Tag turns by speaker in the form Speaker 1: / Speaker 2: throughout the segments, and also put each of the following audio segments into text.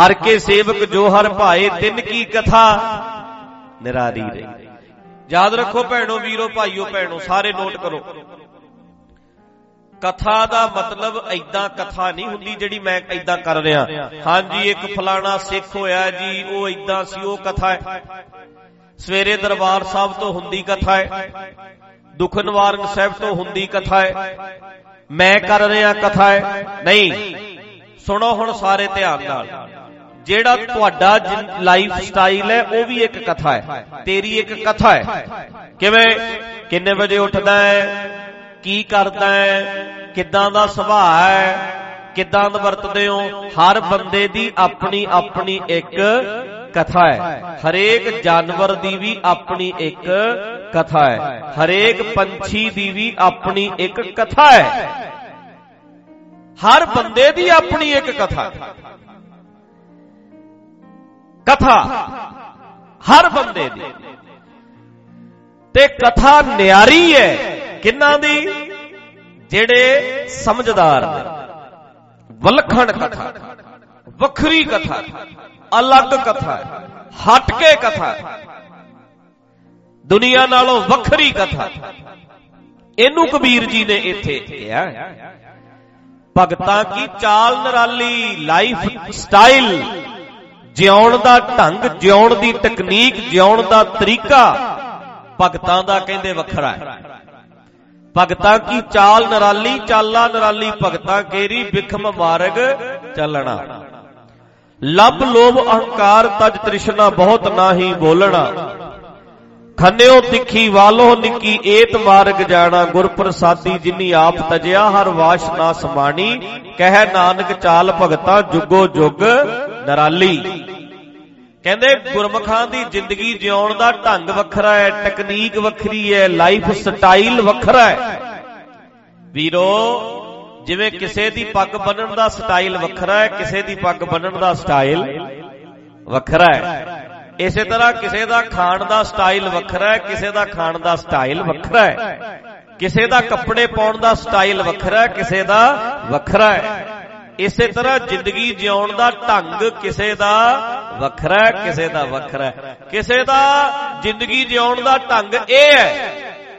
Speaker 1: ਹਰ ਕੇ ਸੇਵਕ ਜੋ ਹਰ ਭਾਏ, ਤਿੰਨ ਕੀ ਕਥਾ? ਨਿਰਾਰੀ ਰਹੀ। ਯਾਦ ਰੱਖੋ ਭੈਣੋ, ਵੀਰੋ, ਭਾਈਓ, ਭੈਣੋ, ਸਾਰੇ ਨੋਟ ਕਰੋ। ਕਥਾ ਦਾ ਮਤਲਬ ਐਦਾਂ ਕਥਾ ਨਹੀਂ ਹੁੰਦੀ ਜਿਹੜੀ ਮੈਂ ਐਦਾਂ ਕਰ ਰਿਹਾ। ਹਾਂਜੀ, ਇੱਕ ਫਲਾਣਾ ਸਿੱਖ ਹੋਇਆ ਜੀ, ਉਹ ਐਦਾਂ ਸੀ, ਉਹ ਕਥਾ ਹੈ। ਸਵੇਰੇ ਦਰਬਾਰ ਸਾਹਿਬ ਤੋਂ ਹੁੰਦੀ ਕਥਾ ਹੈ। ਦੁੱਖ ਨਿਵਾਰਨ ਸਾਹਿਬ ਤੋਂ ਹੁੰਦੀ ਕਥਾ ਹੈ। ਮੈਂ ਕਰ ਰਿਹਾ ਕਥਾ ਹੈ। ਨਹੀਂ, ਸੁਣੋ ਹੁਣ ਸਾਰੇ ਧਿਆਨ ਨਾਲ। ਜਿਹੜਾ ਤੁਹਾਡਾ ਲਾਈਫ ਸਟਾਈਲ ਹੈ, ਉਹ ਵੀ ਇੱਕ ਕਥਾ ਹੈ। ਤੇਰੀ ਇੱਕ ਕਥਾ ਹੈ। ਕਿਵੇਂ? ਕਿੰਨੇ ਵਜੇ ਉੱਠਦਾ ਹੈ? ਕੀ ਕਰਦਾ ਹੈ? ਕਿੱਦਾਂ ਦਾ ਸੁਭਾਅ ਹੈ? ਕਿੱਦਾਂ ਦਾ ਵਰਤਦੇ ਹੋ? ਹਰ ਬੰਦੇ ਦੀ ਆਪਣੀ ਆਪਣੀ ਇੱਕ ਕਥਾ ਹੈ। ਹਰੇਕ ਜਾਨਵਰ ਦੀ ਵੀ ਆਪਣੀ ਇੱਕ ਕਥਾ ਹੈ। ਹਰੇਕ ਪੰਛੀ ਦੀ ਵੀ ਆਪਣੀ ਇੱਕ ਕਥਾ ਹੈ। ਹਰ ਬੰਦੇ ਦੀ ਆਪਣੀ ਇੱਕ ਕਥਾ ਕਥਾ ਹਰ ਬੰਦੇ ਦੀ। ਤੇ ਕਥਾ ਨਿਆਰੀ ਹੈ ਕਿੰਨਾਂ ਦੀ? ਜਿਹੜੇ ਸਮਝਦਾਰ ਨੇ। ਵਲਖਣ ਕਥਾ, ਵੱਖਰੀ ਕਥਾ, ਅਲੱਗ ਕਥਾ ਹਟ ਕੇ ਕਥਾ। ਦੁਨੀਆ ਨਾਲੋਂ ਵੱਖਰੀ ਕਥਾ। ਇਹਨੂੰ ਕਬੀਰ ਜੀ ਨੇ ਇੱਥੇ ਕਿਹਾ ਭਗਤਾਂ ਕੀ ਚਾਲ ਨਰਾਲੀ, ਲਾਈਫ ਸਟਾਈਲ ਜਿਉਣ ਦਾ ਢੰਗ, ਜਿਉਣ ਦੀ ਟੈਕਨੀਕ ਜਿਉਣ ਦਾ ਤਰੀਕਾ ਭਗਤਾਂ ਦਾ ਕਹਿੰਦੇ ਵੱਖਰਾ ਹੈ। ਭਗਤਾਂ ਕੀ ਚਾਲ ਨਰਾਲੀ, ਚਾਲਾ ਨਰਾਲੀ, ਭਗਤਾਂ ਕੇਰੀ ਵਿਖਮ ਮਾਰਗ ਚੱਲਣਾ। ਲਬ ਲੋਭ ਅਹੰਕਾਰ ਤਜ ਤ੍ਰਿਸ਼ਨਾ ਬਹੁਤ ਨਾਹੀ ਬੋਲਣਾ। ਖੰਨਿਓ ਤਿੱਖੀ ਵਾਲੋ ਨਿੱਕੀ ਏਤ ਮਾਰਗ ਜਾਣਾ। ਗੁਰ ਪ੍ਰਸਾਦੀ ਜਿਨੀ ਆਪ ਤਜਿਆ, ਹਰ ਵਾਸ਼ ਨਾ ਸਮਾਣੀ। ਕਹਿ ਨਾਨਕ ਚਾਲ ਭਗਤਾ ਜੁਗੋ ਜੁਗ ਨਰਾਲੀ। ਕਹਿੰਦੇ ਗੁਰਮਖਾਂ ਦੀ ਜ਼ਿੰਦਗੀ ਜਿਉਣ ਦਾ ਢੰਗ ਵੱਖਰਾ ਹੈ, ਟੈਕਨੀਕ ਵੱਖਰੀ ਹੈ ਲਾਈਫ ਸਟਾਈਲ ਵੱਖਰਾ ਹੈ। ਵੀਰੋ, ਜਿਵੇਂ ਕਿਸੇ ਦੀ ਪੱਗ ਬੰਨਣ ਦਾ ਸਟਾਈਲ ਵੱਖਰਾ ਹੈ, ਕਿਸੇ ਦੀ ਪੱਗ ਬੰਨਣ ਦਾ ਸਟਾਈਲ ਵੱਖਰਾ ਹੈ। ਇਸੇ ਤਰ੍ਹਾਂ ਕਿਸੇ ਦਾ ਖਾਣ ਦਾ ਸਟਾਈਲ ਵੱਖਰਾ ਹੈ, ਕਿਸੇ ਦਾ ਖਾਣ ਦਾ ਸਟਾਈਲ ਵੱਖਰਾ ਹੈ। ਕਿਸੇ ਦਾ ਕੱਪੜੇ ਪਾਉਣ ਦਾ ਸਟਾਈਲ ਵੱਖਰਾ ਹੈ, ਕਿਸੇ ਦਾ ਵੱਖਰਾ ਹੈ। ਇਸੇ ਤਰ੍ਹਾਂ ਜ਼ਿੰਦਗੀ ਜਿਉਣ ਦਾ ਢੰਗ ਕਿਸੇ ਦਾ ਵੱਖਰਾ ਹੈ ਕਿਸੇ ਦਾ ਵੱਖਰਾ ਹੈ। ਕਿਸੇ ਦਾ ਜ਼ਿੰਦਗੀ ਜਿਉਣ ਦਾ ਢੰਗ ਇਹ ਹੈ।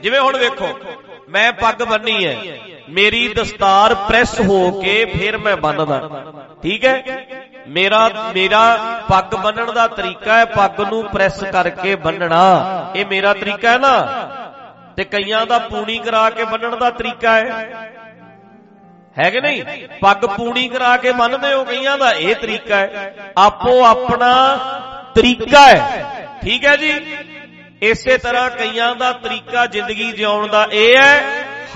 Speaker 1: ਜਿਵੇਂ ਹੁਣ ਵੇਖੋ ਮੈਂ ਪੱਗ ਬੰਨੀ ਹੈ। ਮੇਰੀ ਦਸਤਾਰ ਪ੍ਰੈਸ ਹੋ ਕੇ ਫਿਰ ਮੈਂ ਬੰਨਦਾ ਠੀਕ ਹੈ? ਮੇਰਾ ਮੇਰਾ ਪੱਗ ਬੰਨਣ ਦਾ ਤਰੀਕਾ ਹੈ ਪੱਗ ਨੂੰ ਪ੍ਰੈਸ ਕਰਕੇ ਬੰਨਣਾ ਇਹ ਮੇਰਾ ਤਰੀਕਾ ਹੈ ਨਾ। ਤੇ ਕਈਆਂ ਦਾ ਪੂਣੀ ਕਰਾ ਕੇ ਬੰਨਣ ਦਾ ਤਰੀਕਾ ਹੈ। ਹੈ ਕਿ ਨਹੀਂ? ਪੱਗ ਪੂਣੀ ਕਰਾ ਕੇ ਬੰਨਦੇ ਹੋ ਕਈਆਂ ਦਾ ਇਹ ਤਰੀਕਾ ਹੈ। ਆਪੋ ਆਪਣਾ ਤਰੀਕਾ ਹੈ। ਠੀਕ ਹੈ ਜੀ? ਇਸੇ ਤਰ੍ਹਾਂ ਕਈਆਂ ਦਾ ਤਰੀਕਾ ਜ਼ਿੰਦਗੀ ਜਿਉਣ ਦਾ ਇਹ ਹੈ,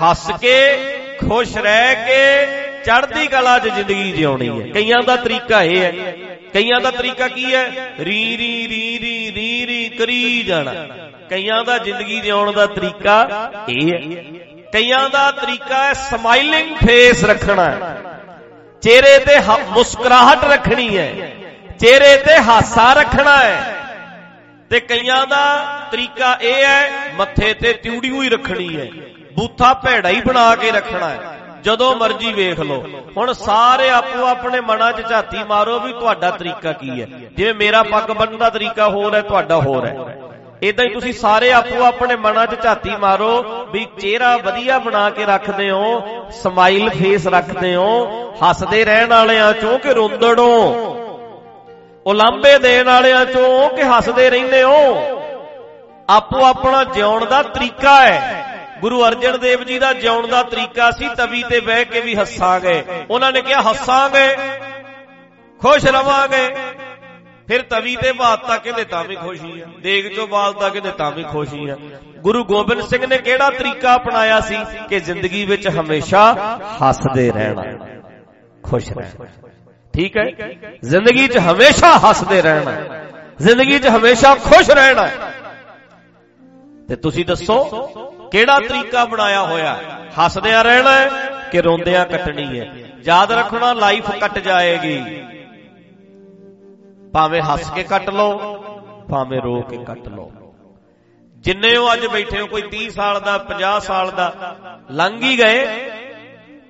Speaker 1: ਹੱਸ ਕੇ, ਖੁਸ਼ ਰਹਿ ਕੇ ਚੜ੍ਹਦੀ ਕਲਾ 'ਚ ਜ਼ਿੰਦਗੀ ਜਿਉਣੀ ਹੈ। ਕਈਆਂ ਦਾ ਤਰੀਕਾ ਇਹ ਹੈ। ਕਈਆਂ ਦਾ ਤਰੀਕਾ ਕੀ ਹੈ? ਰੀ ਰੀ ਰੀ ਰੀ ਰੀ ਰੀ, ਕਰੀ ਜਾਣਾ। ਕਈਆਂ ਦਾ ਜ਼ਿੰਦਗੀ ਜਿਉਣ ਦਾ ਤਰੀਕਾ ਇਹ ਹੈ। ਕਈਆਂ ਦਾ ਤਰੀਕਾ ਹੈ ਸਮਾਈਲਿੰਗ ਫੇਸ ਰੱਖਣਾ। ਚਿਹਰੇ ਤੇ ਮੁਸਕਰਾਹਟ ਰੱਖਣੀ ਹੈ। ਚਿਹਰੇ ਤੇ ਹਾਸਾ ਰੱਖਣਾ ਹੈ। ਤੇ ਕਈਆਂ ਦਾ ਤਰੀਕਾ ਇਹ ਹੈ, ਮੱਥੇ ਤੇ ਤਿਉੜੀ ਹੋਈ ਰੱਖਣੀ ਹੈ। ਬੂਥਾ ਭੈੜਾ ਹੀ ਬਣਾ ਕੇ ਰੱਖਣਾ ਹੈ। ਜਦੋਂ ਮਰਜ਼ੀ ਵੇਖ ਲਓ। ਹੁਣ ਸਾਰੇ ਆਪੋ ਆਪਣੇ ਮਨਾਂ 'ਚ ਝਾਤੀ ਮਾਰੋ ਵੀ ਤੁਹਾਡਾ ਤਰੀਕਾ ਕੀ ਹੈ। ਜਿਵੇਂ ਮੇਰਾ ਪੱਗ ਬੰਨਣ ਦਾ ਤਰੀਕਾ ਹੋਰ ਹੈ, ਤੁਹਾਡਾ ਹੋਰ ਹੈ। ਇਦਾਂ ਹੀ ਤੁਸੀਂ ਸਾਰੇ ਆਪੋ ਆਪਣੇ ਮਨਾਂ 'ਚ ਝਾਤੀ ਮਾਰੋ ਵੀ ਚਿਹਰਾ ਵਧੀਆ ਬਣਾ ਕੇ ਰੱਖਦੇ ਹੋ ਸਮਾਈਲ ਫੇਸ ਰੱਖਦੇ ਹੋ, ਹੱਸਦੇ ਰਹਿਣ ਵਾਲਿਆਂ ਚੋਂ ਕਿ ਰੋਂਦੜੋਂ? ਉਲਾਂਬੇ ਦੇਣ ਵਾਲਿਆਂ ਚੋਂ ਕਿ ਹੱਸਦੇ ਰਹਿੰਦੇ ਹੋ? ਆਪੋ ਆਪਣਾ ਜਿਉਣ ਦਾ ਤਰੀਕਾ ਹੈ। ਗੁਰੂ ਅਰਜਨ ਦੇਵ ਜੀ ਦਾ ਜਿਉਣ ਦਾ ਤਰੀਕਾ ਸੀ, ਤਵੀ ਤੇ ਬਹਿ ਕੇ ਵੀ ਹੱਸਾਂਗੇ। ਉਹਨਾਂ ਨੇ ਕਿਹਾ, ਹੱਸਾਂਗੇ, ਖੁਸ਼ ਰਵਾਂਗੇ। ਫਿਰ ਤਵੀ ਤੇ ਬਾਤਾਂ ਕਹਿੰਦੇ ਤਾਂ ਵੀ ਖੁਸ਼ੀ ਆ। ਦੇਗ ਚੋਂ ਬਾਲਤਾ ਕਹਿੰਦੇ ਤਾਂ ਵੀ ਖੁਸ਼ੀ ਆ। ਗੁਰੂ ਗੋਬਿੰਦ ਸਿੰਘ ਨੇ ਕਿਹੜਾ ਤਰੀਕਾ ਅਪਣਾਇਆ ਸੀ ਕਿ ਜ਼ਿੰਦਗੀ ਵਿੱਚ ਹਮੇਸ਼ਾ ਹੱਸਦੇ ਰਹਿਣਾ, ਖੁਸ਼ ਰਹਿਣਾ। ਠੀਕ ਹੈ? ਜ਼ਿੰਦਗੀ 'ਚ ਹਮੇਸ਼ਾ ਹੱਸਦੇ ਰਹਿਣਾ, ਜ਼ਿੰਦਗੀ 'ਚ ਹਮੇਸ਼ਾ ਖੁਸ਼ ਰਹਿਣਾ। ਤੇ ਤੁਸੀਂ ਦੱਸੋ, ਕਿਹੜਾ ਤਰੀਕਾ ਬਣਾਇਆ ਹੋਇਆ? ਹੱਸਦਿਆਂ ਰਹਿਣਾ ਹੈ ਕਿ ਰੋਂਦਿਆਂ ਕੱਟਣੀ ਹੈ? ਯਾਦ ਰੱਖਣਾ ਲਾਈਫ ਕੱਟ ਜਾਏਗੀ। ਭਾਵੇਂ ਹੱਸ ਕੇ ਕੱਟ ਲਓ, ਭਾਵੇਂ ਰੋ ਕੇ ਕੱਟ ਲਓ। ਜਿੰਨੇ ਹੋ ਅੱਜ ਬੈਠੇ ਹੋ, ਕੋਈ 30 ਸਾਲ ਦਾ 50 ਸਾਲ ਦਾ, ਲੰਘ ਹੀ ਗਏ।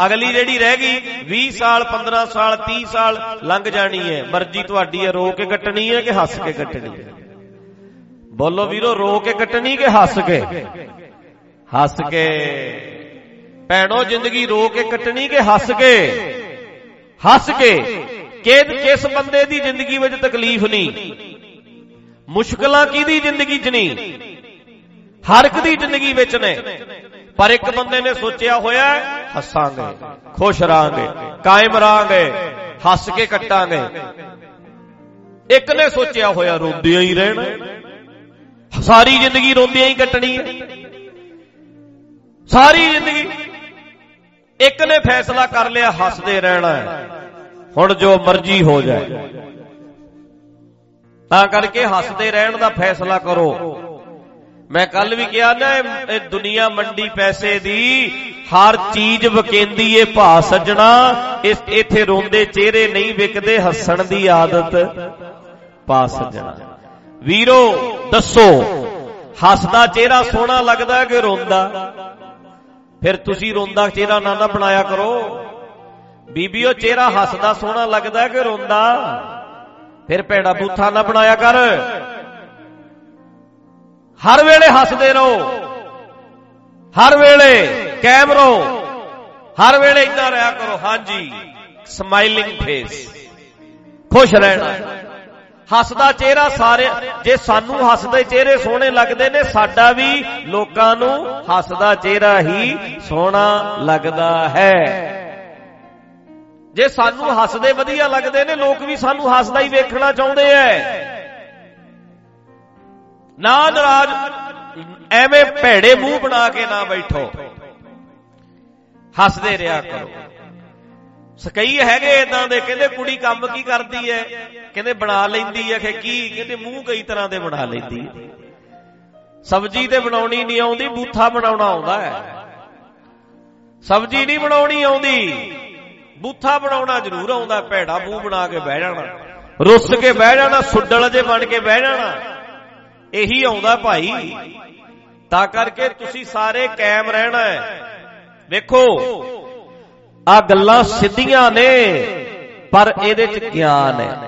Speaker 1: ਅਗਲੀ ਜਿਹੜੀ ਰਹਿ ਗਈ 20 ਸਾਲ 15 ਸਾਲ 30 ਸਾਲ, ਲੰਘ ਜਾਣੀ ਹੈ। ਮਰਜ਼ੀ ਤੁਹਾਡੀ ਹੈ, ਰੋ ਕੇ ਕੱਟਣੀ ਹੈ ਕਿ ਹੱਸ ਕੇ ਕੱਟਣੀ ਹੈ? ਬੋਲੋ ਵੀਰੋ, ਰੋ ਕੇ ਕੱਟਣੀ ਕਿ ਹੱਸ ਕੇ? ਹੱਸ ਕੇ। ਭੈਣੋ, ਜ਼ਿੰਦਗੀ ਰੋ ਕੇ ਕੱਟਣੀ ਕਿ ਹੱਸ ਕੇ? ਹੱਸ ਕੇ। ਕਿ ਕਿਸ ਬੰਦੇ ਦੀ ਜ਼ਿੰਦਗੀ ਵਿੱਚ ਤਕਲੀਫ ਨਹੀਂ? ਮੁਸ਼ਕਲਾਂ ਕਿਹਦੀ ਜ਼ਿੰਦਗੀ 'ਚ ਨਹੀਂ? ਹਰ ਇੱਕ ਦੀ ਜ਼ਿੰਦਗੀ ਵਿੱਚ ਨੇ। ਪਰ ਇੱਕ ਬੰਦੇ ਨੇ ਸੋਚਿਆ ਹੋਇਆ, ਹੱਸਾਂਗੇ, ਖੁਸ਼ ਰਹਾਂਗੇ, ਕਾਇਮ ਰਹਾਂਗੇ, ਹੱਸ ਕੇ ਕੱਟਾਂਗੇ। ਇੱਕ ਨੇ ਸੋਚਿਆ ਹੋਇਆ, ਰੋਂਦਿਆਂ ਹੀ ਰਹਿਣਾ। ਸਾਰੀ ਜ਼ਿੰਦਗੀ ਰੋਂਦਿਆਂ ਹੀ ਕੱਟਣੀ ਹੈ। ਸਾਰੀ ਜ਼ਿੰਦਗੀ। ਇੱਕ ਨੇ ਫੈਸਲਾ ਕਰ ਲਿਆ, ਹੱਸਦੇ ਰਹਿਣਾ ਹੁਣ ਜੋ ਮਰਜ਼ੀ ਹੋ ਜਾਏ। ਤਾਂ ਕਰਕੇ ਹੱਸਦੇ ਰਹਿਣ ਦਾ ਫੈਸਲਾ ਕਰੋ। ਮੈਂ ਕੱਲ ਵੀ ਕਿਹਾ ਨਾ, ਇਹ ਦੁਨੀਆ ਮੰਡੀ ਪੈਸੇ ਦੀ, ਹਰ ਚੀਜ਼ ਵਕੇਂਦੀ ਏ, ਭਾ ਸੱਜਣਾ, ਇਸ ਇੱਥੇ ਰੋਂਦੇ ਚਿਹਰੇ ਨਹੀਂ ਵਿਕਦੇ, ਹੱਸਣ ਦੀ ਆਦਤ। ਪਾ ਸੱਜਣਾ। ਵੀਰੋ, ਦੱਸੋ, ਹੱਸਦਾ ਚਿਹਰਾ ਸੋਹਣਾ ਲੱਗਦਾ ਕਿ ਰੋਂਦਾ? ਫਿਰ ਤੁਸੀਂ ਰੋਂਦਾ ਚਿਹਰਾ ਨਾ ਨਾ ਬਣਾਇਆ ਕਰੋ। ਬੀਬੀਓ ਚਿਹਰਾ ਹੱਸਦਾ, ਸੋਹਣਾ ਲੱਗਦਾ ਕਿ ਰੋਂਦਾ? ਫਿਰ ਭੈੜਾ ਬੂਥਾ ਨਾ ਬਣਾਇਆ ਕਰ। ਹਰ ਵੇਲੇ ਹੱਸਦੇ ਰਹੋ। ਹਰ ਵੇਲੇ ਕਾਇਮ ਰਹੋ। ਹਰ ਵੇਲੇ ਇਦਾਂ ਰਿਹਾ ਕਰੋ। ਹਾਂਜੀ ਸਮਾਈਲਿੰਗ ਫੇਸ ਖੁਸ਼ ਰਹਿਣਾ। ਹੱਸਦਾ ਚਿਹਰਾ ਸਾਰੇ, ਜੇ ਸਾਨੂੰ ਹੱਸਦੇ ਚਿਹਰੇ ਸੋਹਣੇ ਲੱਗਦੇ ਨੇ, ਸਾਡਾ ਵੀ ਲੋਕਾਂ ਨੂੰ ਹੱਸਦਾ ਚਿਹਰਾ ਹੀ ਸੋਹਣਾ ਲੱਗਦਾ ਹੈ। ਜੇ ਸਾਨੂੰ ਹੱਸਦੇ ਵਧੀਆ ਲੱਗਦੇ ਨੇ, ਲੋਕ ਵੀ ਸਾਨੂੰ ਹੱਸਦਾ ਹੀ ਵੇਖਣਾ ਚਾਹੁੰਦੇ ਐ। ਨਾ ਨਰਾਜ, ਐਵੇਂ ਭੈੜੇ ਮੂੰਹ ਬਣਾ ਕੇ ਨਾ ਬੈਠੋ। ਹੱਸਦੇ ਰਿਹਾ ਕਰੋ। ਸਕਈ ਹੈਗੇ ਇਦਾਂ ਦੇ, ਕਹਿੰਦੇ ਕੁੜੀ ਕੰਮ ਕੀ ਕਰਦੀ ਐ? ਕਹਿੰਦੇ ਬਣਾ ਲੈਂਦੀ ਐ ਕਿ ਕੀ? ਕਹਿੰਦੇ ਮੂੰਹ ਕਈ ਤਰ੍ਹਾਂ ਦੇ ਬਣਾ ਲੈਂਦੀ ਐ। ਸਬਜ਼ੀ ਤੇ ਬਣਾਉਣੀ ਨਹੀਂ ਆਉਂਦੀ, ਬੂਥਾ ਬਣਾਉਣਾ ਆਉਂਦਾ ਹੈ ਸਬਜ਼ੀ ਨਹੀਂ ਬਣਾਉਣੀ ਆਉਂਦੀ। ਬੂਥਾ ਬਣਾਉਣਾ ਜ਼ਰੂਰ ਆਉਂਦਾ ਭੈੜਾ ਮੂੰਹ ਬਣਾ ਕੇ ਬਹਿ ਜਾਣਾ। ਰੁੱਸ ਕੇ ਬਹਿ ਜਾਣਾ ਸੁੱਡਲ ਜੇ ਬਣ ਕੇ ਬਹਿ ਜਾਣਾ। ਇਹੀ ਆਉਂਦਾ ਭਾਈ। ਤਾਂ ਕਰਕੇ ਤੁਸੀਂ ਸਾਰੇ ਕਾਇਮ ਰਹਿਣਾ ਹੈ। ਵੇਖੋ ਆ ਗੱਲਾਂ ਸਿੱਧੀਆਂ ਨੇ ਪਰ ਇਹਦੇ ਚ ਗਿਆਨ ਹੈ।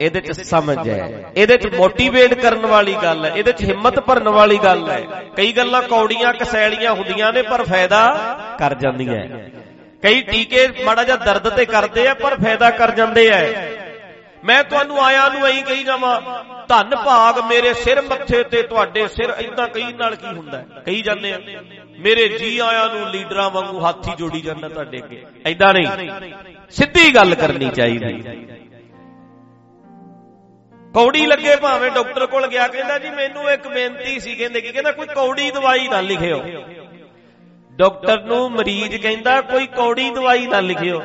Speaker 1: ਇਹਦੇ ਚ ਸਮਝ ਹੈ। ਇਹਦੇ ਚ ਮੋਟੀਵੇਟ ਕਰਨ ਵਾਲੀ ਗੱਲ ਹੈ। ਇਹਦੇ ਚ ਹਿੰਮਤ ਭਰਨ ਵਾਲੀ ਗੱਲ ਹੈ। ਕਈ ਗੱਲਾਂ ਕੌੜੀਆਂ ਕਸੈਲੀਆਂ ਹੁੰਦੀਆਂ ਨੇ ਪਰ ਫਾਇਦਾ ਕਰ ਜਾਂਦੀਆਂ ਕਈ ਟੀਕੇ ਮਾੜਾ ਜਿਹਾ ਦਰਦ ਤੇ ਕਰਦੇ ਆ, ਪਰ ਫਾਇਦਾ ਕਰ ਜਾਂਦੇ ਆ। ਮੈਂ ਤੁਹਾਨੂੰ ਆਇਆਂ ਨੂੰ ਐਂ ਕਹੀ ਜਾਵਾਂ, ਧੰਨ ਭਾਗ ਮੇਰੇ ਸਿਰ ਮੱਥੇ ਤੇ ਤੁਹਾਡੇ ਸਿਰ ਇਦਾਂ ਕਈ ਨਾਲ ਕੀ ਹੁੰਦਾ? ਕਹੀ ਜਾਂਦੇ ਆ, ਮੇਰੇ ਜੀ ਆਇਆਂ ਨੂੰ ਲੀਡਰਾਂ ਵਾਂਗੂ ਹਾਥੀ ਜੋੜੀ ਜਾਂਦਾ ਤੁਹਾਡੇ ਅੱਗੇ। ਐਦਾਂ ਨਹੀਂ। ਸਿੱਧੀ ਗੱਲ ਕਰਨੀ ਚਾਹੀਦੀ। ਕੌੜੀ ਲੱਗੇ ਭਾਵੇਂ ਡਾਕਟਰ ਕੋਲ ਗਿਆ, ਕਹਿੰਦਾ ਜੀ ਮੈਨੂੰ ਇੱਕ ਬੇਨਤੀ ਸੀ, ਕਹਿੰਦੇ ਕੀ ਕਹਿੰਦਾ ਕੋਈ ਕੌੜੀ ਦਵਾਈ ਨਾ ਲਿਖਿਓ। ਡਾਕਟਰ ਨੂੰ ਮਰੀਜ਼ ਕਹਿੰਦਾ ਕੋਈ ਕੌੜੀ ਦਵਾਈ ਨਾ ਲਿਖਿਓ।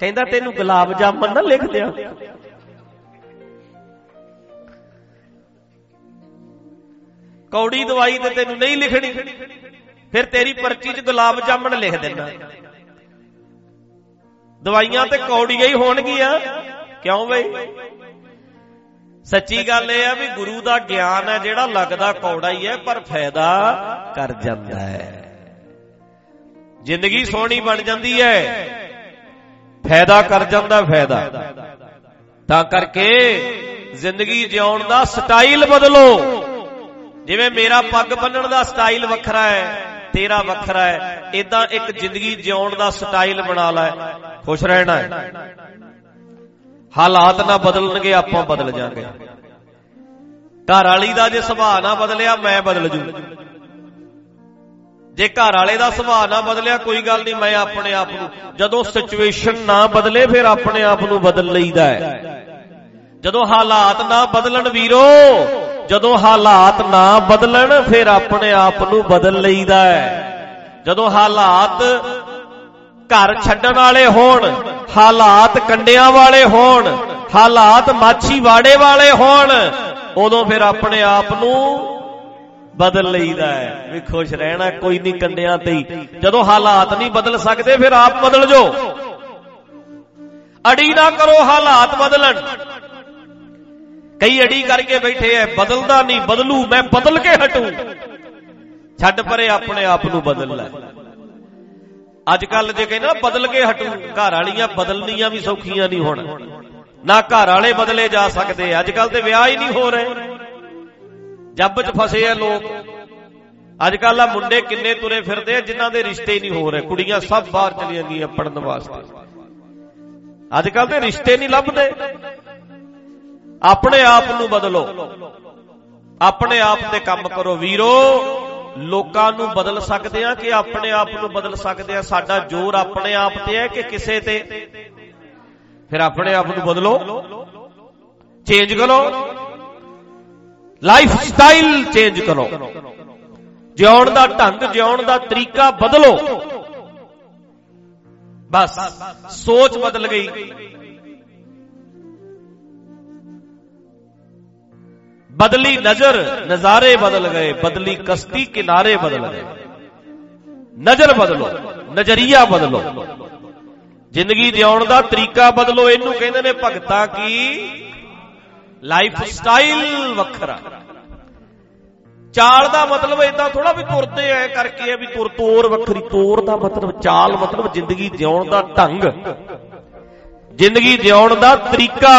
Speaker 1: ਕਹਿੰਦਾ ਤੈਨੂੰ ਗੁਲਾਬ ਜਾਮਨ ਨਾ ਲਿਖ ਦਿਆਂ ਕੌੜੀ ਦਵਾਈ ਤੇ ਤੈਨੂੰ ਨਹੀਂ ਲਿਖਣੀ। ਫਿਰ ਤੇਰੀ ਪਰਚੀ 'ਚ ਗੁਲਾਬ ਜਾਮਣ ਲਿਖ ਦੇਣਾ। ਦਵਾਈਆਂ ਤੇ ਕੌੜੀਆਂ ਹੀ ਹੋਣਗੀਆਂ। ਕਿਉਂ ਬਈ? ਸੱਚੀ ਗੱਲ ਇਹ ਆ ਵੀ ਗੁਰੂ ਦਾ ਗਿਆਨ ਹੈ ਜਿਹੜਾ ਲੱਗਦਾ ਕੌੜਾ ਹੀ ਹੈ, ਪਰ ਫਾਇਦਾ ਕਰ ਜਾਂਦਾ ਹੈ। ਜ਼ਿੰਦਗੀ ਸੋਹਣੀ ਬਣ ਜਾਂਦੀ ਹੈ। ਫਾਇਦਾ ਕਰ ਜਾਂਦਾ ਫਾਇਦਾ। ਤਾਂ ਕਰਕੇ ਜ਼ਿੰਦਗੀ ਜਿਉਣ ਦਾ ਸਟਾਈਲ ਬਦਲੋ। ਜਿਵੇਂ ਮੇਰਾ ਪੱਗ ਬੰਨਣ ਦਾ ਸਟਾਈਲ ਵੱਖਰਾ ਹੈ ਤੇਰਾ ਵੱਖਰਾ ਹੈ ਇਦਾਂ ਇੱਕ ਜ਼ਿੰਦਗੀ ਜਿਉਣ ਦਾ ਸਟਾਈਲ ਬਣਾ ਲੈ। ਖੁਸ਼ ਰਹਿਣਾ ਹੈ। ਹਾਲਾਤ ਨਾ ਬਦਲਣਗੇ ਆਪਾਂ ਬਦਲ ਜਾਾਂਗੇ। ਘਰ ਵਾਲੀ ਦਾ ਜੇ ਸੁਭਾਅ ਨਾ ਬਦਲਿਆ ਮੈਂ ਬਦਲ ਜੂ। ਜੇ ਘਰ ਵਾਲੇ ਦਾ ਸੁਭਾਅ ਨਾ ਬਦਲਿਆ, ਕੋਈ ਗੱਲ ਨਹੀਂ, ਮੈਂ ਆਪਣੇ ਆਪ ਨੂੰ, ਜਦੋਂ ਸਿਚੁਏਸ਼ਨ ਨਾ ਬਦਲੇ, ਫਿਰ ਆਪਣੇ ਆਪ ਨੂੰ ਬਦਲ ਲਈਦਾ ਹੈ। ਜਦੋਂ ਹਾਲਾਤ ਨਾ ਬਦਲਣ ਵੀਰੋ, ਜਦੋਂ ਹਾਲਾਤ ਨਾ ਬਦਲਣ, ਫਿਰ ਆਪਣੇ ਆਪ ਨੂੰ ਬਦਲ ਲਈਦਾ ਹੈ। ਜਦੋਂ ਹਾਲਾਤ ਘਰ ਛੱਡਣ ਵਾਲੇ ਹੋਣ, ਹਾਲਾਤ ਕੰਡਿਆਂ ਵਾਲੇ ਹੋਣ, ਹਾਲਾਤ ਮਾਛੀ ਵਾੜੇ ਵਾਲੇ ਹੋਣ, ਉਦੋਂ ਫਿਰ ਆਪਣੇ ਆਪ ਨੂੰ ਬਦਲ ਲਈਦਾ ਹੈ। ਵੀ ਖੁਸ਼ ਰਹਿਣਾ ਕੋਈ ਨਹੀਂ ਕੰਡਿਆਂ ਤੇ ਜਦੋਂ ਹਾਲਾਤ ਨਹੀਂ ਬਦਲ ਸਕਦੇ, ਫਿਰ ਆਪ ਬਦਲ ਜੋ। ਅੜੀ ਨਾ ਕਰੋ ਹਾਲਾਤ ਬਦਲਣ। ਕਈ ਅੜੀ ਕਰਕੇ ਬੈਠੇ ਐ, ਬਦਲਦਾ ਨਹੀਂ, ਬਦਲੂ, ਮੈਂ ਬਦਲ ਕੇ ਹਟੂ। ਛੱਡ ਪਰੇ ਆਪਣੇ ਆਪ ਨੂੰ ਬਦਲ ਲੈ। ਅੱਜ ਕੱਲ ਜੇ ਕਹਿੰਦਾ ਬਦਲ ਕੇ ਹਟੂ, ਘਰ ਵਾਲੀਆਂ ਬਦਲਣੀਆਂ ਵੀ ਸੌਖੀਆਂ ਨਹੀਂ ਹੁਣ। ਨਾ ਘਰ ਵਾਲੇ ਬਦਲੇ ਜਾ ਸਕਦੇ ਅੱਜ ਕੱਲ ਤੇ ਵਿਆਹ ਹੀ ਨਹੀਂ ਹੋ ਰਹੇ। ਜੱਬ 'ਚ ਫਸੇ ਆ ਲੋਕ। ਅੱਜ ਕੱਲ ਆ ਮੁੰਡੇ ਕਿੰਨੇ ਤੁਰੇ ਫਿਰਦੇ ਆ, ਜਿਨ੍ਹਾਂ ਦੇ ਰਿਸ਼ਤੇ ਹੀ ਨਹੀਂ ਹੋ ਰਹੇ। ਕੁੜੀਆਂ ਸਭ ਬਾਹਰ ਚਲੀਆਂ ਗਈਆਂ ਪੜਨ ਵਾਸਤੇ। ਅੱਜ ਕੱਲ ਤੇ ਰਿਸ਼ਤੇ ਨਹੀਂ ਲੱਭਦੇ। ਆਪਣੇ ਆਪ ਨੂੰ ਬਦਲੋ। ਆਪਣੇ ਆਪ ਤੇ ਕੰਮ ਕਰੋ। ਵੀਰੋ, ਲੋਕਾਂ ਨੂੰ ਬਦਲ ਸਕਦੇ ਆ ਕਿ ਆਪਣੇ ਆਪ ਨੂੰ ਬਦਲ ਸਕਦੇ ਆ? ਸਾਡਾ ਜ਼ੋਰ ਆਪਣੇ ਆਪ ਤੇ ਹੈ ਕਿ ਕਿਸੇ ਤੇ? ਫਿਰ ਆਪਣੇ ਆਪ ਨੂੰ ਬਦਲੋ। ਚੇਂਜ ਕਰੋ। ਲਾਈਫ ਸਟਾਈਲ ਚੇਂਜ ਕਰੋ। ਜਿਉਣ ਦਾ ਢੰਗ, ਜਿਉਣ ਦਾ ਤਰੀਕਾ ਬਦਲੋ। ਬਸ, ਸੋਚ ਬਦਲ ਗਈ। ਬਦਲੀ ਨਜ਼ਰ, ਨਜ਼ਾਰੇ ਬਦਲ ਗਏ। ਬਦਲੀ ਕਸ਼ਤੀ, ਕਿਨਾਰੇ ਬਦਲ ਗਏ। ਨਜ਼ਰ ਬਦਲੋ, ਨਜ਼ਰੀਆ ਬਦਲੋ। ਜ਼ਿੰਦਗੀ ਜਿਉਣ ਦਾ ਤਰੀਕਾ ਬਦਲੋ। ਇਹਨੂੰ ਕਹਿੰਦੇ ਨੇ ਭਗਤਾਂ ਕੀ? ਲਾਈਫ ਸਟਾਈਲ ਵੱਖਰਾ। ਚਾਲ ਦਾ ਮਤਲਬ ਇਦਾਂ ਥੋੜਾ ਵੀ ਤੁਰਦੇ ਐ ਕਰਕੇ ਆ ਵੀ ਤੁਰ, ਤੋਰ ਵੱਖਰੀ। ਤੋਰ ਦਾ ਮਤਲਬ, ਚਾਲ ਮਤਲਬ ਜ਼ਿੰਦਗੀ ਜਿਉਣ ਦਾ ਢੰਗ। ਜ਼ਿੰਦਗੀ ਜਿਉਣ ਦਾ ਤਰੀਕਾ।